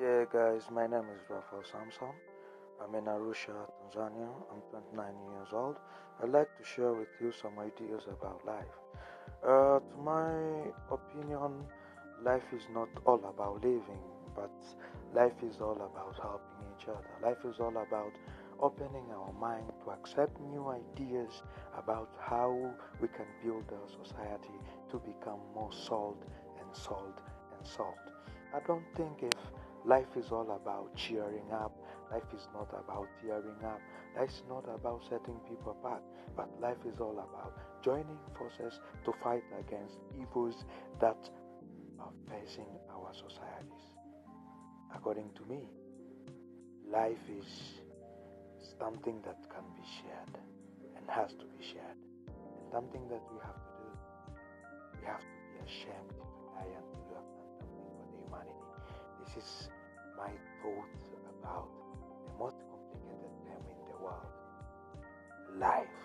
Yeah, guys, my name is Rafael Samson. I'm in Arusha, Tanzania. I'm 29 years old. I'd like to share with you some ideas about life. Uh, to my opinion, life is not all about living, but life is all about helping each other. Life is all about opening our mind to accept new ideas about how we can build our society to become more salt and salt and salt. I don't think if Life is all about cheering up. Life is not about tearing up. Life is not about setting people apart. But life is all about joining forces to fight against evils that are facing our societies. According to me, life is something that can be shared and has to be shared. And something that we have to do. We have to be ashamed is my thoughts about the most complicated term in the world life.